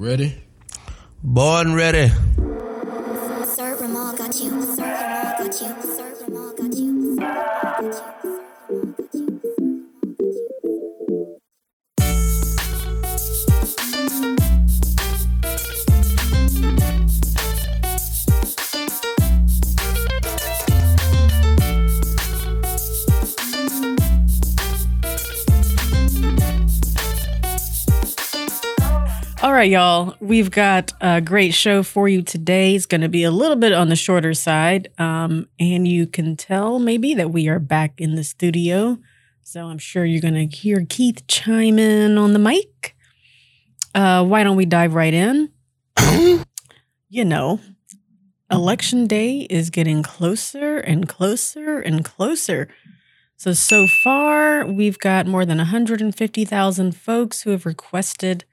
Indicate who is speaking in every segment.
Speaker 1: Ready?
Speaker 2: Born ready.
Speaker 3: Sir Ramal got you. Sir Ramal got you. Sir Ramal got you.
Speaker 4: All right, y'all. We've got a great show for you today. It's going to be a little bit on the shorter side. Um, and you can tell maybe that we are back in the studio. So I'm sure you're going to hear Keith chime in on the mic. Uh, why don't we dive right in? you know, election day is getting closer and closer and closer. So, so far, we've got more than 150,000 folks who have requested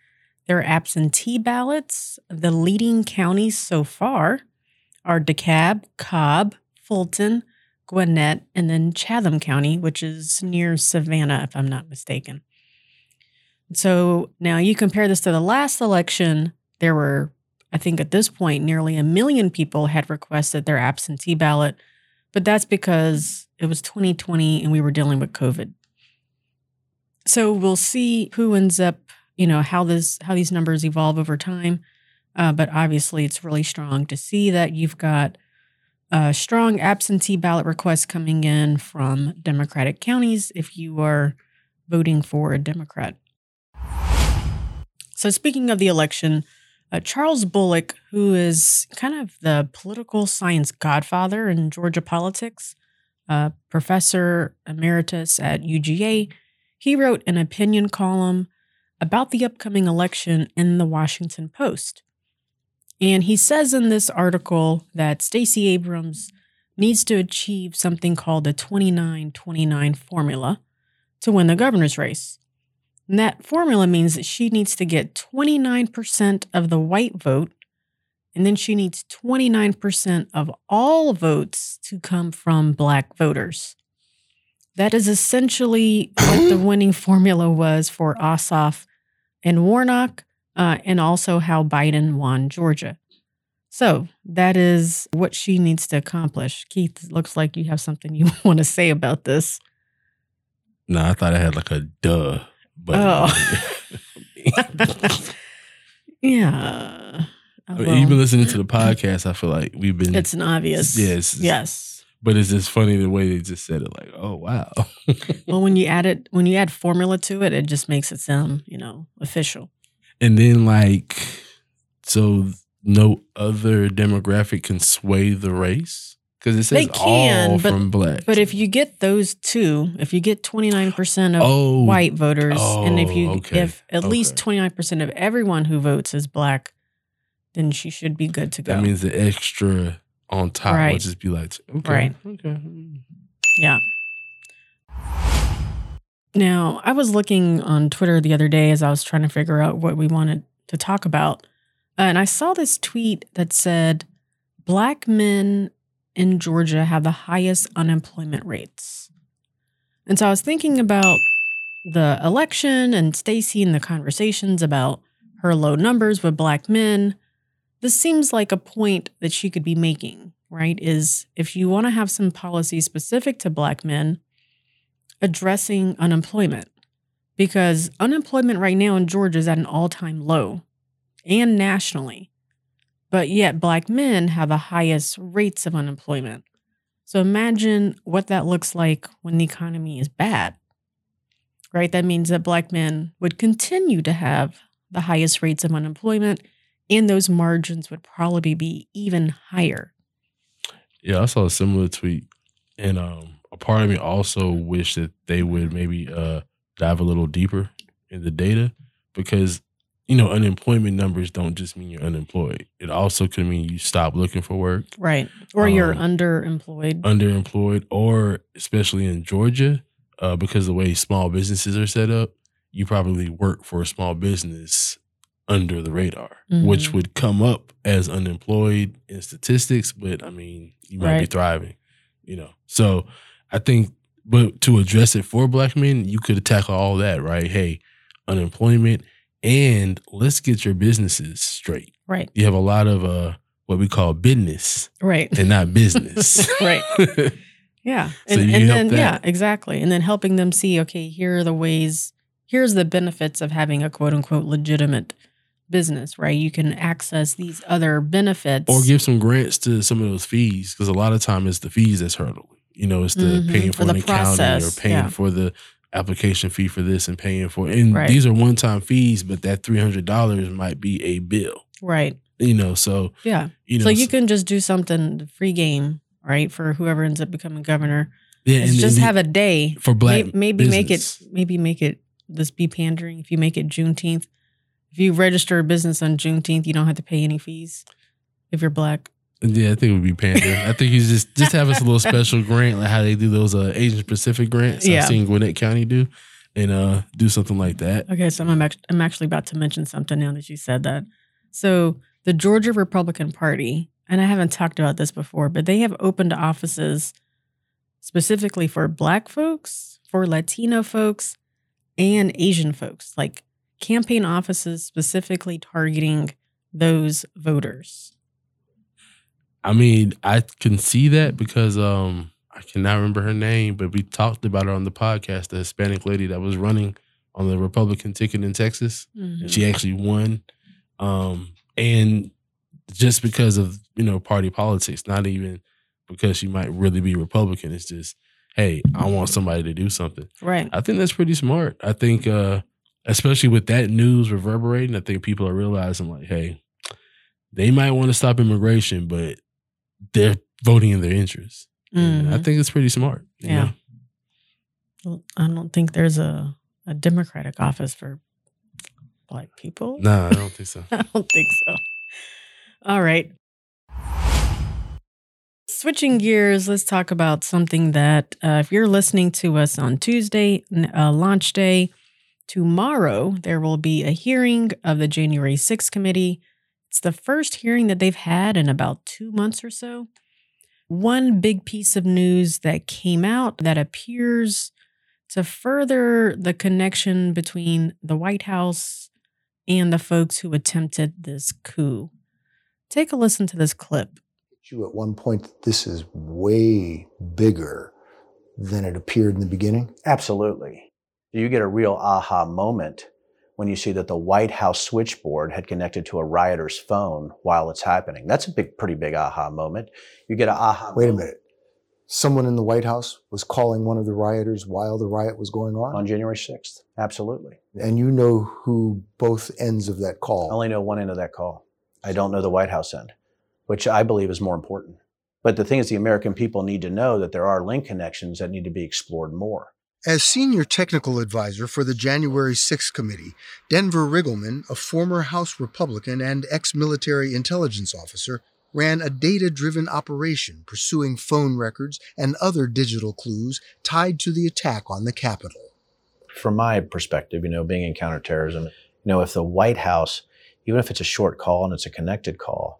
Speaker 4: their absentee ballots. The leading counties so far are DeKalb, Cobb, Fulton, Gwinnett, and then Chatham County, which is near Savannah, if I'm not mistaken. So now you compare this to the last election, there were, I think at this point, nearly a million people had requested their absentee ballot, but that's because it was 2020 and we were dealing with COVID. So we'll see who ends up you know how this how these numbers evolve over time. Uh, but obviously it's really strong to see that you've got uh, strong absentee ballot requests coming in from democratic counties if you are voting for a democrat. So speaking of the election uh, charles bullock who is kind of the political science godfather in georgia politics uh, professor emeritus at uga he wrote an opinion column about the upcoming election in the Washington Post. And he says in this article that Stacey Abrams needs to achieve something called the 29 29 formula to win the governor's race. And that formula means that she needs to get 29% of the white vote, and then she needs 29% of all votes to come from black voters. That is essentially what the winning formula was for Ossoff and Warnock, uh, and also how Biden won Georgia. So that is what she needs to accomplish. Keith, looks like you have something you want to say about this.
Speaker 1: No, I thought I had like a duh. But
Speaker 4: Oh. yeah.
Speaker 1: I mean,
Speaker 4: Well,
Speaker 1: even listening to the podcast, I feel like we've been.
Speaker 4: it's an obvious.
Speaker 1: Yes.
Speaker 4: Yes.
Speaker 1: But it's just funny the way they just said it. Like, oh wow.
Speaker 4: Well, when you add it, when you add formula to it, it just makes it sound, you know, official.
Speaker 1: and then like, so no other demographic can sway the race because it says
Speaker 4: They can,
Speaker 1: all
Speaker 4: but-
Speaker 1: from black.
Speaker 4: But if you get those two, if you get 29% of
Speaker 1: oh
Speaker 4: white voters, and if you
Speaker 1: Oh, okay.
Speaker 4: if at least twenty nine percent of everyone who votes is black, then she should be good to go.
Speaker 1: that means the extra on top
Speaker 4: Right.
Speaker 1: would just be like, okay,
Speaker 4: Right.
Speaker 1: okay.
Speaker 4: yeah. Now I was looking on Twitter the other day as I was trying to figure out what we wanted to talk about, and I saw this tweet that said, "Black men in Georgia have the highest unemployment rates," and so I was thinking about the election and Stacey and the conversations about her low numbers with black men, this seems like a point that she could be making, right? Is if you want to have some policy specific to black men, addressing unemployment. Because unemployment right now in Georgia is at an all time low and nationally. But yet, black men have the highest rates of unemployment. So imagine what that looks like when the economy is bad right? That means that black men would continue to have the highest rates of unemployment, and those margins would probably be even higher.
Speaker 1: Yeah, I saw a similar tweet, and um, a part of me also wished that they would maybe uh dive a little deeper in the data because you know unemployment numbers don't just mean you're unemployed. It also could mean you stop looking for work,
Speaker 4: Right. Or you're
Speaker 1: Um,
Speaker 4: underemployed.
Speaker 1: underemployed, or especially in Georgia, uh, because the way small businesses are set up, you probably work for a small business under the radar, which
Speaker 4: Mhm.
Speaker 1: would come up as unemployed in statistics, but I mean, you might be thriving, you know. So I think, but to address it for black men, you could tackle all that, right? Hey, unemployment and let's get your businesses straight.
Speaker 4: Right.
Speaker 1: You have a lot of uh what we call business
Speaker 4: Right.
Speaker 1: and not business.
Speaker 4: Right. Yeah.
Speaker 1: So
Speaker 4: And,
Speaker 1: you
Speaker 4: and then,
Speaker 1: that.
Speaker 4: yeah, exactly. And then helping them see, okay, here are the ways, here's the benefits of having a quote unquote legitimate business, right? You can access these other benefits.
Speaker 1: or give some grants to some of those fees because a lot of time it's the fees that's hurdle. You know, it's the
Speaker 4: Mhm.
Speaker 1: paying
Speaker 4: Or
Speaker 1: for
Speaker 4: the
Speaker 1: an accounting or paying
Speaker 4: yeah.
Speaker 1: for the application fee for this and paying for and
Speaker 4: Right.
Speaker 1: these are one time fees, but that three hundred dollars might be a bill.
Speaker 4: right.
Speaker 1: You know, so
Speaker 4: Yeah.
Speaker 1: you know,
Speaker 4: so you can just do something free game, right? For whoever ends up becoming governor.
Speaker 1: yeah, and-
Speaker 4: just
Speaker 1: and
Speaker 4: have a day.
Speaker 1: for black
Speaker 4: May- maybe make it maybe make it this be pandering if you make it Juneteenth. If you register a business on Juneteenth, you don't have to pay any fees if you're black.
Speaker 1: Yeah, I think it would be pandering. I think you just just have us a little special grant, like how they do those uh, Asian Pacific grants.
Speaker 4: Yeah.
Speaker 1: I've seen Gwinnett County do, and uh, do something like that.
Speaker 4: Okay, so I'm act- I'm actually about to mention something now that you said that. So the Georgia Republican Party, and I haven't talked about this before, but they have opened offices specifically for Black folks, for Latino folks, and Asian folks, like campaign offices specifically targeting those voters.
Speaker 1: I mean, I can see that because um, I cannot remember her name, but we talked about her on the podcast. The Hispanic lady that was running on the Republican ticket in Texas, and she actually won. Um, and just because of you know party politics, not even because she might really be Republican. It's just, hey, I want somebody to do something.
Speaker 4: Right.
Speaker 1: I think that's pretty smart. I think, uh, especially with that news reverberating, I think people are realizing like, hey, they might want to stop immigration, but they're voting in their interest. And I think it's pretty smart.
Speaker 4: Yeah.
Speaker 1: know?
Speaker 4: I don't think there's a, a Democratic office for Black people.
Speaker 1: No, I don't think so.
Speaker 4: I don't think so. All right. Switching gears, let's talk about something that, uh, if you're listening to us on Tuesday, uh, launch day, tomorrow, there will be a hearing of the January 6th committee. It's the first hearing that they've had in about two months or so. One big piece of news that came out that appears to further the connection between the White House and the folks who attempted this coup. Take a listen to this clip.
Speaker 5: you at one point that this is way bigger than it appeared in the beginning?
Speaker 6: Absolutely. You get a real aha moment when you see that the White House switchboard had connected to a rioter's phone while it's happening. That's a big, pretty big aha moment. You get an aha.
Speaker 5: Wait a
Speaker 6: moment
Speaker 5: minute. Someone in the White House was calling one of the rioters while the riot was going on?
Speaker 6: on January 6th. Absolutely.
Speaker 5: and you know who both ends of that call?
Speaker 6: I only know one end of that call. I don't know the White House end, which I believe is more important. But the thing is, the American people need to know that there are link connections that need to be explored more.
Speaker 7: As senior technical advisor for the January 6th committee, Denver Riggleman, a former House Republican and ex military intelligence officer, ran a data driven operation pursuing phone records and other digital clues tied to the attack on the Capitol.
Speaker 6: from my perspective, you know, being in counterterrorism, you know, if the White House, even if it's a short call and it's a connected call,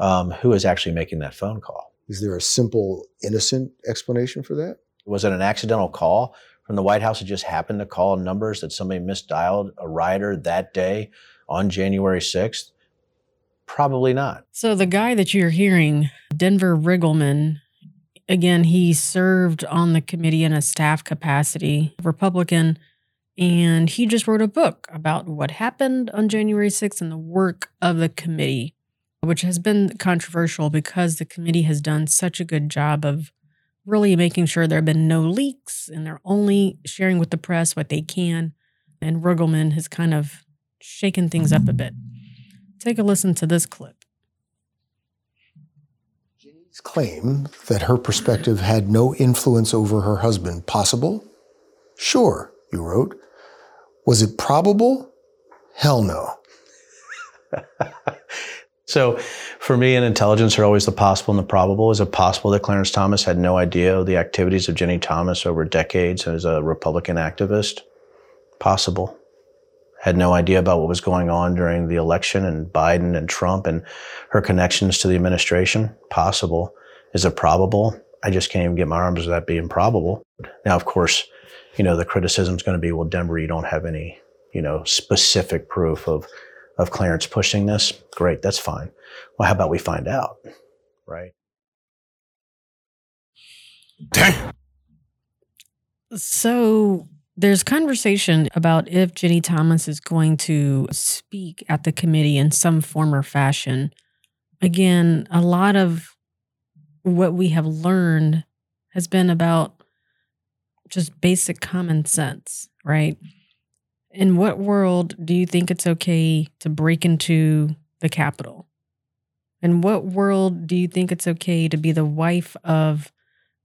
Speaker 6: um, who is actually making that phone call?
Speaker 5: Is there a simple, innocent explanation for that?
Speaker 6: Was it an accidental call from the White House that just happened to call numbers that somebody misdialed a rider that day on January 6th? Probably not.
Speaker 4: So, the guy that you're hearing, Denver Riggleman, again, he served on the committee in a staff capacity, Republican, and he just wrote a book about what happened on January 6th and the work of the committee, which has been controversial because the committee has done such a good job of really making sure there have been no leaks and they're only sharing with the press what they can. And Riggleman has kind of shaken things up a bit. Take a listen to this clip.
Speaker 5: Ginni's claim that her perspective had no influence over her husband possible? Sure, you wrote. Was it probable? Hell no.
Speaker 6: So, for me, in intelligence are always the possible and the probable. Is it possible that Clarence Thomas had no idea of the activities of Ginni Thomas over decades as a Republican activist? Possible. Had no idea about what was going on during the election and Biden and Trump and her connections to the administration? Possible. Is it probable? I just can't even get my arms around that being probable. Now, of course, you know, the criticism is going to be, well, Denver, you don't have any you know, specific proof of of Clarence pushing this, great, that's fine. Well, how about we find out, right?
Speaker 1: Damn.
Speaker 4: So there's conversation about if Ginni Thomas is going to speak at the committee in some form or fashion. Again, a lot of what we have learned has been about just basic common sense, right? In what world do you think it's okay to break into the Capitol? In what world do you think it's okay to be the wife of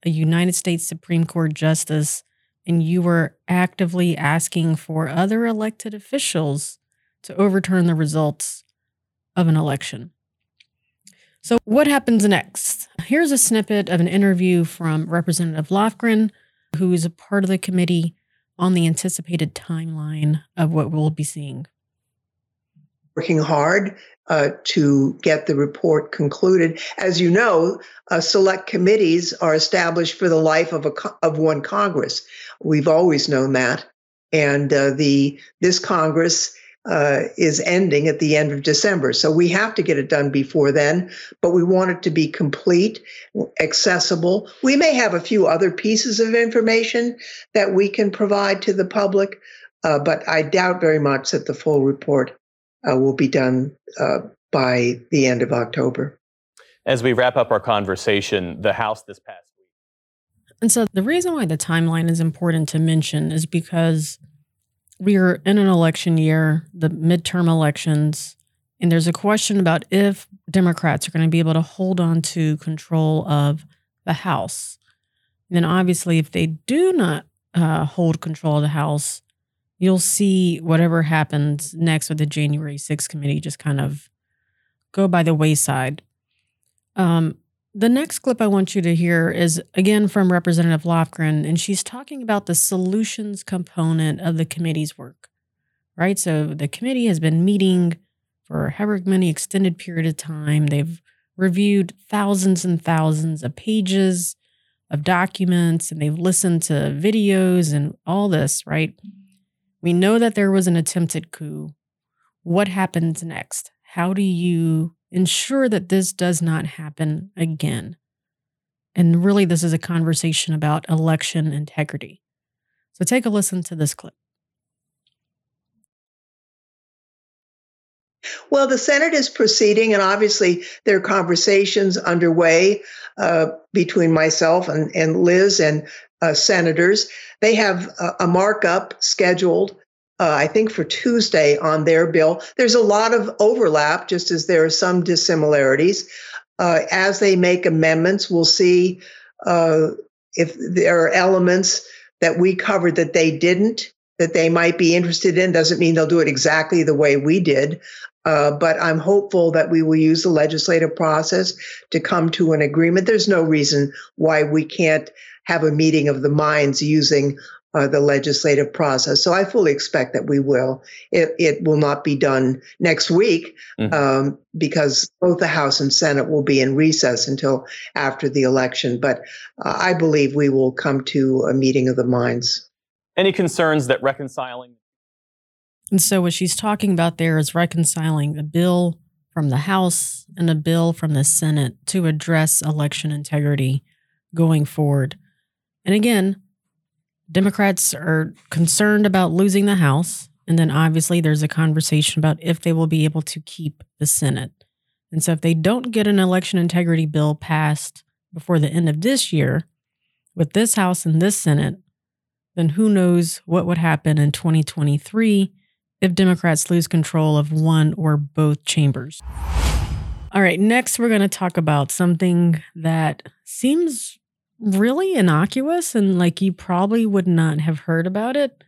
Speaker 4: a United States Supreme Court justice and you were actively asking for other elected officials to overturn the results of an election? So, what happens next? Here's a snippet of an interview from Representative Lofgren, who is a part of the committee on the anticipated timeline of what we'll be seeing.
Speaker 8: Working hard uh, to get the report concluded. As you know, uh, select committees are established for the life of a of one Congress. We've always known that, and uh, the this Congress uh, is ending at the end of December. So we have to get it done before then, but we want it to be complete, accessible. We may have a few other pieces of information that we can provide to the public, uh, but I doubt very much that the full report uh, will be done uh, by the end of October.
Speaker 9: As we wrap up our conversation, the House this past week.
Speaker 4: And so the reason why the timeline is important to mention is because we are in an election year, the midterm elections, and there's a question about if Democrats are going to be able to hold on to control of the House. And then, obviously, if they do not uh, hold control of the House, you'll see whatever happens next with the January 6th committee just kind of go by the wayside. Um, the next clip I want you to hear is again from Representative Lofgren, and she's talking about the solutions component of the committee's work, right? So the committee has been meeting for however many extended period of time. They've reviewed thousands and thousands of pages of documents, and they've listened to videos and all this, right? We know that there was an attempted coup. What happens next? How do you ensure that this does not happen again. And really, this is a conversation about election integrity. So take a listen to this clip.
Speaker 8: Well, the Senate is proceeding, and obviously there are conversations underway uh, between myself and, and Liz and uh, senators. They have a, a markup scheduled uh, I think for Tuesday on their bill. There's a lot of overlap, just as there are some dissimilarities. Uh, as they make amendments, we'll see uh, if there are elements that we covered that they didn't, that they might be interested in. Doesn't mean they'll do it exactly the way we did. Uh, but I'm hopeful that we will use the legislative process to come to an agreement. There's no reason why we can't have a meeting of the minds using uh, the legislative process. So I fully expect that we will. It, it will not be done next week mm-hmm. um, because both the House and Senate will be in recess until after the election. But uh, I believe we will come to a meeting of the minds.
Speaker 9: Any concerns that reconciling?
Speaker 4: And so what she's talking about there is reconciling a bill from the House and a bill from the Senate to address election integrity going forward. And again, Democrats are concerned about losing the House. And then obviously there's a conversation about if they will be able to keep the Senate. And so if they don't get an election integrity bill passed before the end of this year with this House and this Senate, then who knows what would happen in 2023 if Democrats lose control of one or both chambers. All right, next we're going to talk about something that seems really innocuous and like you probably would not have heard about it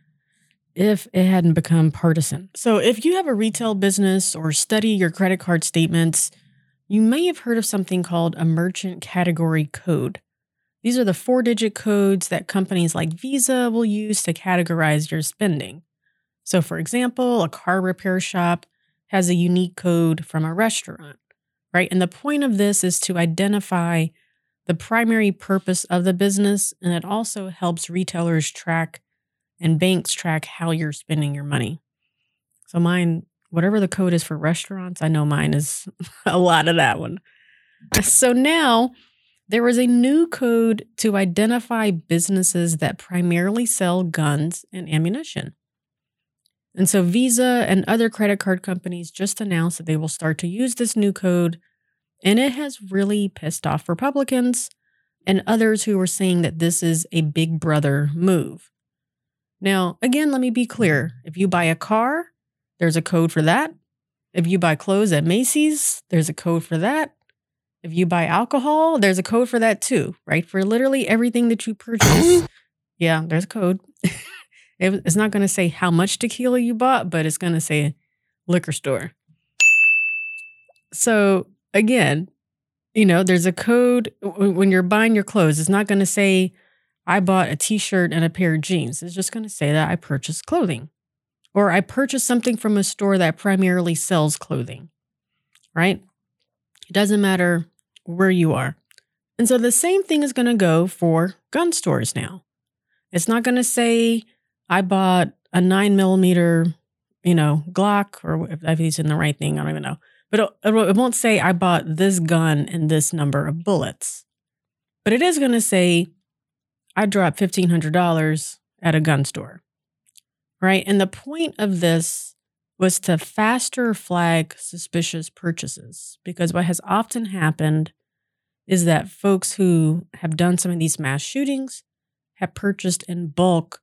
Speaker 4: if it hadn't become partisan. So, if you have a retail business or study your credit card statements, you may have heard of something called a merchant category code. These are the four digit codes that companies like Visa will use to categorize your spending. So, for example, a car repair shop has a unique code from a restaurant, right? And the point of this is to identify the primary purpose of the business, and it also helps retailers track and banks track how you're spending your money. So mine, whatever the code is for restaurants, I know mine is a lot of that one. So now there is a new code to identify businesses that primarily sell guns and ammunition. And so Visa and other credit card companies just announced that they will start to use this new code. And it has really pissed off Republicans and others who are saying that this is a big brother move. Now, again, let me be clear if you buy a car, there's a code for that. If you buy clothes at Macy's, there's a code for that. If you buy alcohol, there's a code for that too, right? For literally everything that you purchase. yeah, there's a code. It- it's not going to say how much tequila you bought, but it's going to say liquor store. So again, you know, there's a code when you're buying your clothes. It's not going to say I bought a t-shirt and a pair of jeans. It's just going to say that I purchased clothing or I purchased something from a store that primarily sells clothing. Right? It doesn't matter where you are. And so the same thing is going to go for gun stores now. It's not going to say I bought a nine millimeter, you know, Glock, or if if he's in the right thing, I don't even know. But it, won't say I bought this gun and this number of bullets. But it is going to say I dropped $1,500 at a gun store. Right. And the point of this was to faster flag suspicious purchases because what has often happened is that folks who have done some of these mass shootings have purchased in bulk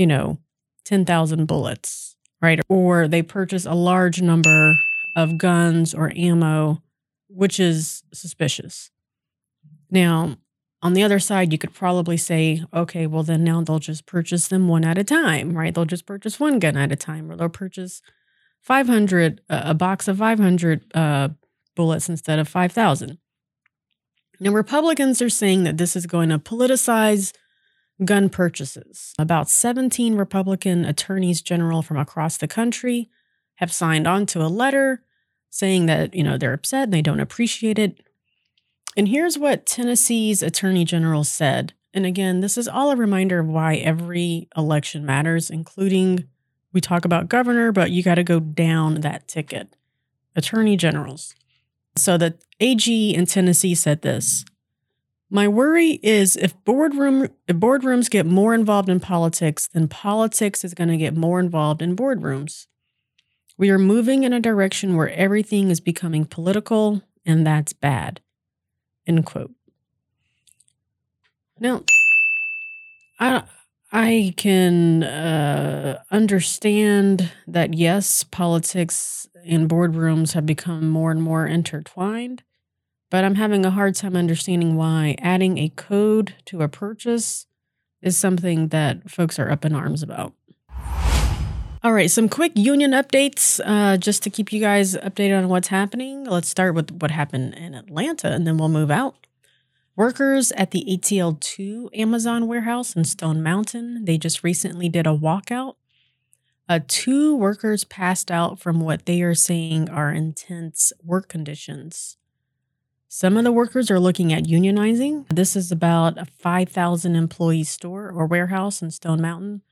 Speaker 4: you know, 10,000 bullets, right? Or they purchase a large number of guns or ammo, which is suspicious. Now, on the other side, you could probably say, okay, well, then now they'll just purchase them one at a time, right? They'll just purchase one gun at a time, or they'll purchase 500, uh, a box of 500 uh, bullets instead of 5,000. Now, Republicans are saying that this is going to politicize gun purchases. About 17 Republican attorneys general from across the country have signed on to a letter saying that, you know, they're upset and they don't appreciate it. And here's what Tennessee's attorney general said. And again, this is all a reminder of why every election matters, including we talk about governor, but you got to go down that ticket. Attorney generals. So the AG in Tennessee said this my worry is if boardroom if boardrooms get more involved in politics, then politics is going to get more involved in boardrooms. We are moving in a direction where everything is becoming political, and that's bad. End quote. Now, I I can uh, understand that yes, politics and boardrooms have become more and more intertwined but I'm having a hard time understanding why adding a code to a purchase is something that folks are up in arms about. All right, some quick union updates uh, just to keep you guys updated on what's happening. Let's start with what happened in Atlanta and then we'll move out. Workers at the ATL 2 Amazon warehouse in Stone Mountain, they just recently did a walkout. Uh, two workers passed out from what they are saying are intense work conditions. Some of the workers are looking at unionizing. This is about a 5,000 employee store or warehouse in Stone Mountain.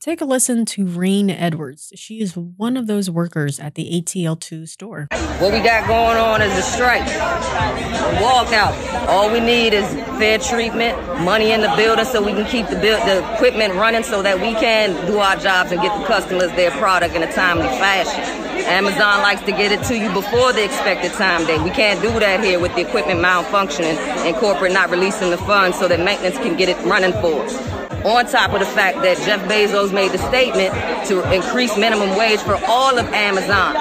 Speaker 4: Take a listen to Rain Edwards. She is one of those workers at the ATL2 store.
Speaker 10: What we got going on is a strike, a walkout. All we need is fair treatment, money in the building so we can keep the, build, the equipment running so that we can do our jobs and get the customers their product in a timely fashion. Amazon likes to get it to you before the expected time date. We can't do that here with the equipment malfunctioning and corporate not releasing the funds so that maintenance can get it running for us. On top of the fact that Jeff Bezos made the statement to increase minimum wage for all of Amazon.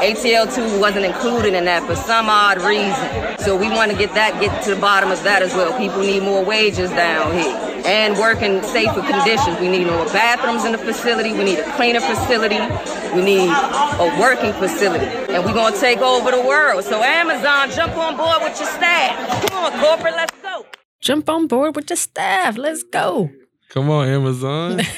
Speaker 10: ATL2 wasn't included in that for some odd reason. So we want to get that, get to the bottom of that as well. People need more wages down here and work in safer conditions. We need more bathrooms in the facility. We need a cleaner facility. We need a working facility. And we're going to take over the world. So Amazon, jump on board with your staff. Come on, corporate, let's go.
Speaker 4: Jump on board with your staff. Let's go.
Speaker 1: Come on, Amazon.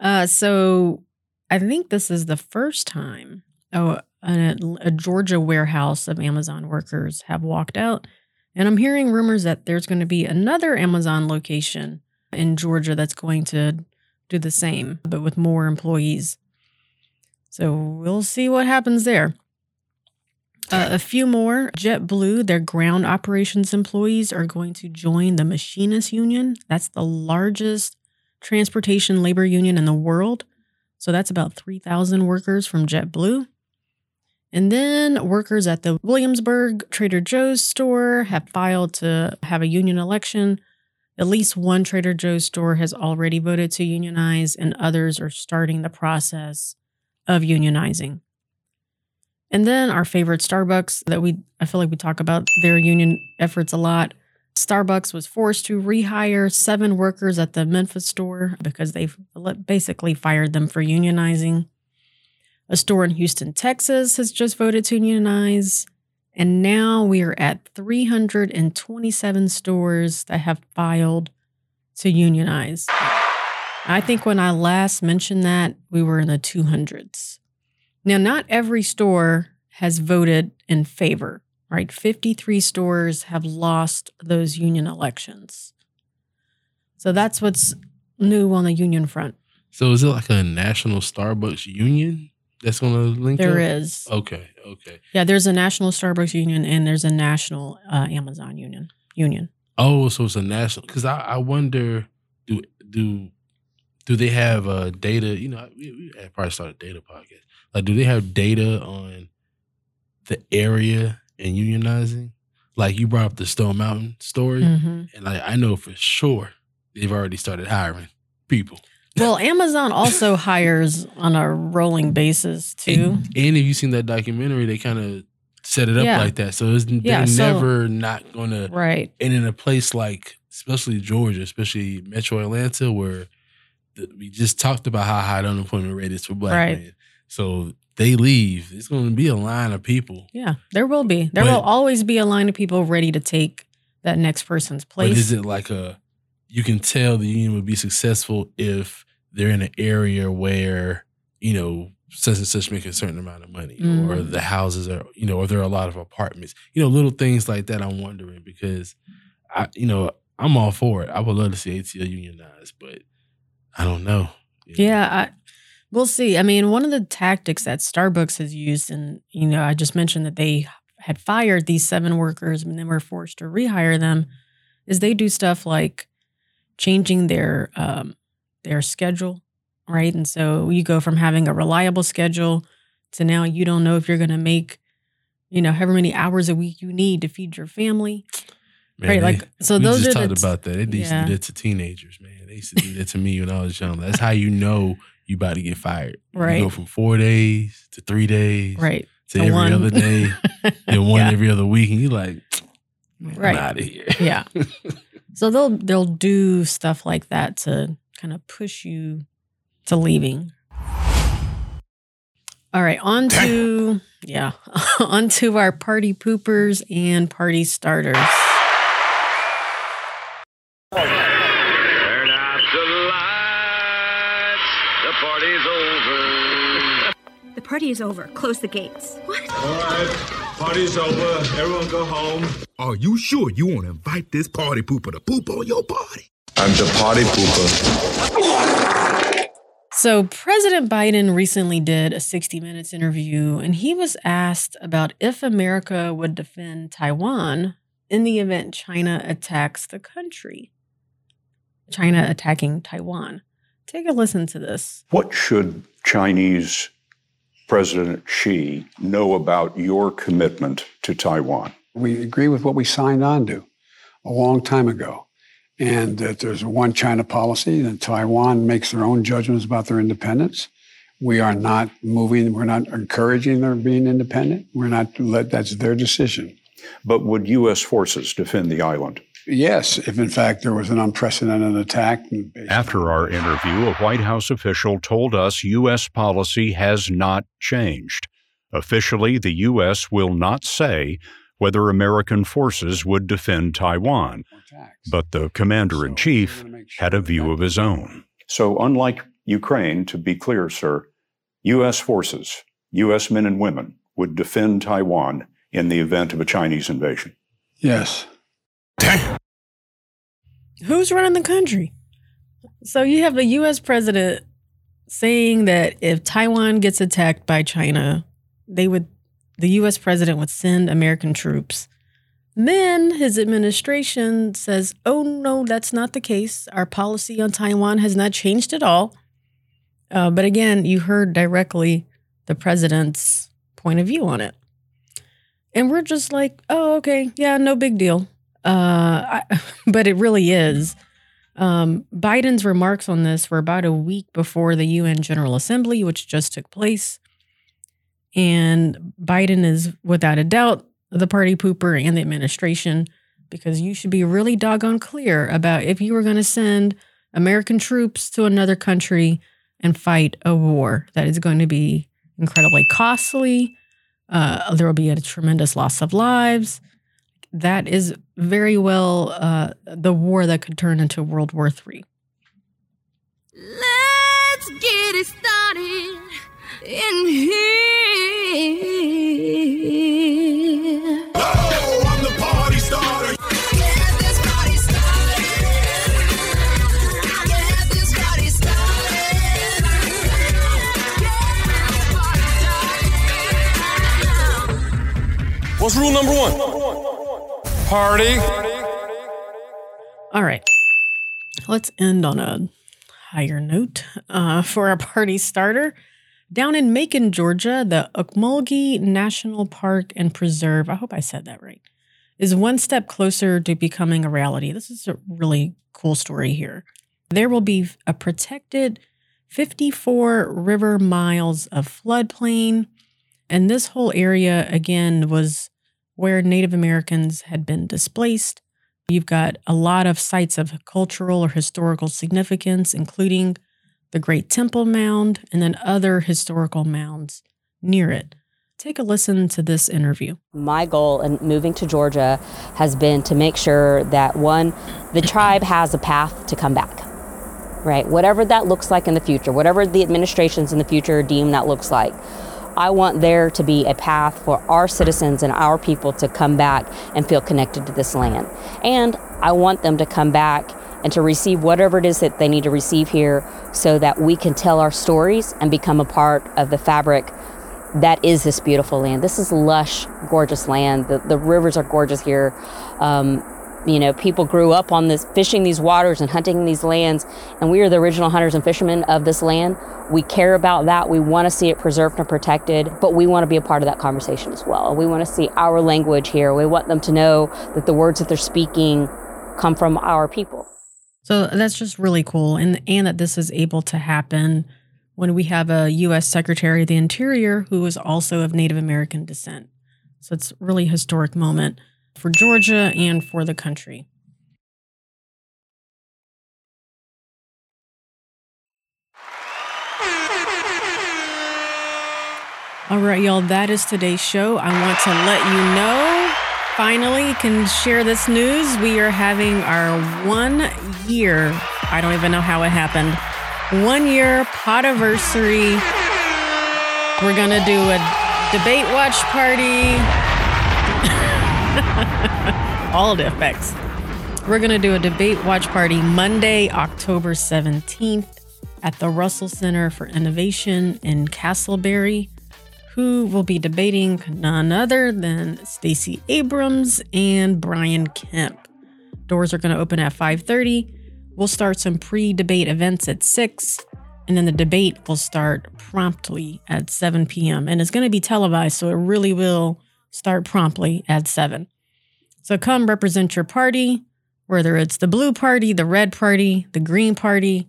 Speaker 4: Uh, so I think this is the first time oh, a, a Georgia warehouse of Amazon workers have walked out. And I'm hearing rumors that there's going to be another Amazon location in Georgia that's going to do the same, but with more employees. So we'll see what happens there. Uh, a few more. JetBlue, their ground operations employees are going to join the Machinists Union. That's the largest transportation labor union in the world. So that's about 3,000 workers from JetBlue. And then workers at the Williamsburg Trader Joe's store have filed to have a union election. At least one Trader Joe's store has already voted to unionize, and others are starting the process of unionizing. And then our favorite Starbucks that we I feel like we talk about their union efforts a lot. Starbucks was forced to rehire seven workers at the Memphis store because they basically fired them for unionizing. A store in Houston, Texas has just voted to unionize. And now we are at 327 stores that have filed to unionize. I think when I last mentioned that, we were in the 200s. Now, not every store has voted in favor, right? 53 stores have lost those union elections. So that's what's new on the union front.
Speaker 1: So is it like a national Starbucks union that's going to link
Speaker 4: There
Speaker 1: up?
Speaker 4: is.
Speaker 1: Okay, okay.
Speaker 4: Yeah, there's a national Starbucks union and there's a national uh, Amazon union. Union.
Speaker 1: Oh, so it's a national. Because I, I wonder, do do do they have uh, data? You know, we, we probably started a data podcast. Like, do they have data on the area and unionizing? Like you brought up the Stone Mountain story,
Speaker 4: Mhm.
Speaker 1: and like I know for sure they've already started hiring people.
Speaker 4: Well, Amazon also hires on a rolling basis too.
Speaker 1: And if you seen that documentary, they kind of set it up
Speaker 4: Yeah.
Speaker 1: like that. So it's, they're
Speaker 4: Yeah, so-
Speaker 1: never not gonna
Speaker 4: Right.
Speaker 1: And in a place like, especially Georgia, especially Metro Atlanta, where the, we just talked about how high the unemployment rate is for black
Speaker 4: Right.
Speaker 1: men. So they leave. It's going to be a line of people.
Speaker 4: Yeah, there will be. There
Speaker 1: But-
Speaker 4: will always be a line of people ready to take that next person's place.
Speaker 1: But is it like a? You can tell the union would be successful if they're in an area where you know such and such make a certain amount of money, or
Speaker 4: Mm.
Speaker 1: the houses are you know, or there are a lot of apartments. You know, little things like that. I'm wondering because I, you know, I'm all for it. I would love to see ATL unionized, but I don't know.
Speaker 4: Yeah, I, we'll see. I mean, one of the tactics that Starbucks has used, and you know, I just mentioned that they had fired these seven workers and then were forced to rehire them, is they do stuff like changing their um, their schedule, right? And so you go from having a reliable schedule to now you don't know if you're going to make, you know, however many hours a week you need to feed your family.
Speaker 1: Man,
Speaker 4: right,
Speaker 1: they-
Speaker 4: like so.
Speaker 1: we
Speaker 4: Those
Speaker 1: just
Speaker 4: are
Speaker 1: talked
Speaker 4: the,
Speaker 1: about that. They used
Speaker 4: yeah.
Speaker 1: to do that to teenagers, man. They used to do that to me when I was young. That's how you know you about to get fired.
Speaker 4: Right.
Speaker 1: You go from four days to three days,
Speaker 4: Right.
Speaker 1: to
Speaker 4: To
Speaker 1: every
Speaker 4: one.
Speaker 1: other day, then one
Speaker 4: Yeah.
Speaker 1: every other week, and you're like,
Speaker 4: Right.
Speaker 1: I'm out of here.
Speaker 4: yeah. So they'll they'll do stuff like that to kind of push you to leaving. All right, on to yeah, on to our party poopers and party starters.
Speaker 11: Party's over.
Speaker 12: The party is over. Close the gates. What?
Speaker 13: All right, party's over. Everyone go home. Are you sure you want to invite this party pooper to poop on your party?
Speaker 11: I'm the party pooper.
Speaker 4: So President Biden recently did a 60 minutes interview and he was asked about if America would defend Taiwan in the event China attacks the country. China attacking Taiwan. Take a listen to this.
Speaker 14: What should Chinese President Xi know about your commitment to Taiwan?
Speaker 15: We agree with what we signed on to a long time ago. And that there's a one China policy, and Taiwan makes their own judgments about their independence. We are not moving, we're not encouraging their being independent. We're not, let, that's their decision.
Speaker 14: But would U.S. forces defend the island?
Speaker 15: Yes, if in fact there was an unprecedented attack.
Speaker 16: After our interview, a White House official told us U.S. policy has not changed. Officially, the U.S. will not say whether American forces would defend Taiwan, but the commander in chief had a view of his own.
Speaker 14: So, unlike Ukraine, to be clear, sir, U.S. forces, U.S. men and women, would defend Taiwan in the event of a Chinese invasion.
Speaker 15: Yes.
Speaker 4: Who's running the country? So you have the US president saying that if Taiwan gets attacked by China, they would the US president would send American troops. Then his administration says, "Oh no, that's not the case. Our policy on Taiwan has not changed at all." Uh, but again, you heard directly the president's point of view on it, and we're just like, "Oh, okay, yeah, no big deal." Uh, but it really is. Um, Biden's remarks on this were about a week before the UN General Assembly, which just took place. And Biden is, without a doubt, the party pooper and the administration because you should be really doggone clear about if you were going to send American troops to another country and fight a war that is going to be incredibly costly. Uh, there will be a tremendous loss of lives. That is very well uh, the war that could turn into World War III.
Speaker 17: Let's get it started in here.
Speaker 13: Oh, I'm the party starter.
Speaker 17: Get this party started. Get this party started.
Speaker 18: What's rule number one? Party.
Speaker 4: All right. Let's end on a higher note uh, for our party starter. Down in Macon, Georgia, the Ocmulgee National Park and Preserve, I hope I said that right, is one step closer to becoming a reality. This is a really cool story here. There will be a protected 54 river miles of floodplain. And this whole area, again, was where Native Americans had been displaced. You've got a lot of sites of cultural or historical significance, including the Great Temple Mound and then other historical mounds near it. Take a listen to this interview.
Speaker 19: My goal in moving to Georgia has been to make sure that one, the tribe has a path to come back, right? Whatever that looks like in the future, whatever the administrations in the future deem that looks like. I want there to be a path for our citizens and our people to come back and feel connected to this land. And I want them to come back and to receive whatever it is that they need to receive here so that we can tell our stories and become a part of the fabric that is this beautiful land. This is lush, gorgeous land. The, the rivers are gorgeous here. Um, you know, people grew up on this, fishing these waters and hunting these lands, and we are the original hunters and fishermen of this land. We care about that. We want to see it preserved and protected, but we want to be a part of that conversation as well. We want to see our language here. We want them to know that the words that they're speaking come from our people.
Speaker 4: So that's just really cool, and and that this is able to happen when we have a U.S. Secretary of the Interior who is also of Native American descent. So it's really historic moment for Georgia and for the country. All right, y'all, that is today's show. I want to let you know, finally, can share this news. We are having our one year, I don't even know how it happened, one year podiversary. We're going to do a debate watch party. All the effects. We're going to do a debate watch party Monday, October 17th at the Russell Center for Innovation in Castleberry. Who will be debating none other than Stacey Abrams and Brian Kemp. Doors are going to open at 5:30. We'll start some pre-debate events at 6 and then the debate will start promptly at 7 p.m. and it's going to be televised so it really will start promptly at 7. So come represent your party, whether it's the blue party, the red party, the green party,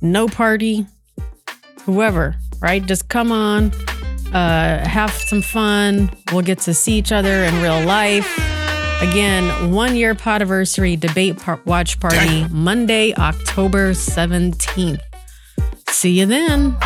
Speaker 4: no party, whoever, right? Just come on, uh, have some fun. We'll get to see each other in real life. Again, one year podiversary debate par- watch party Monday, October 17th. See you then.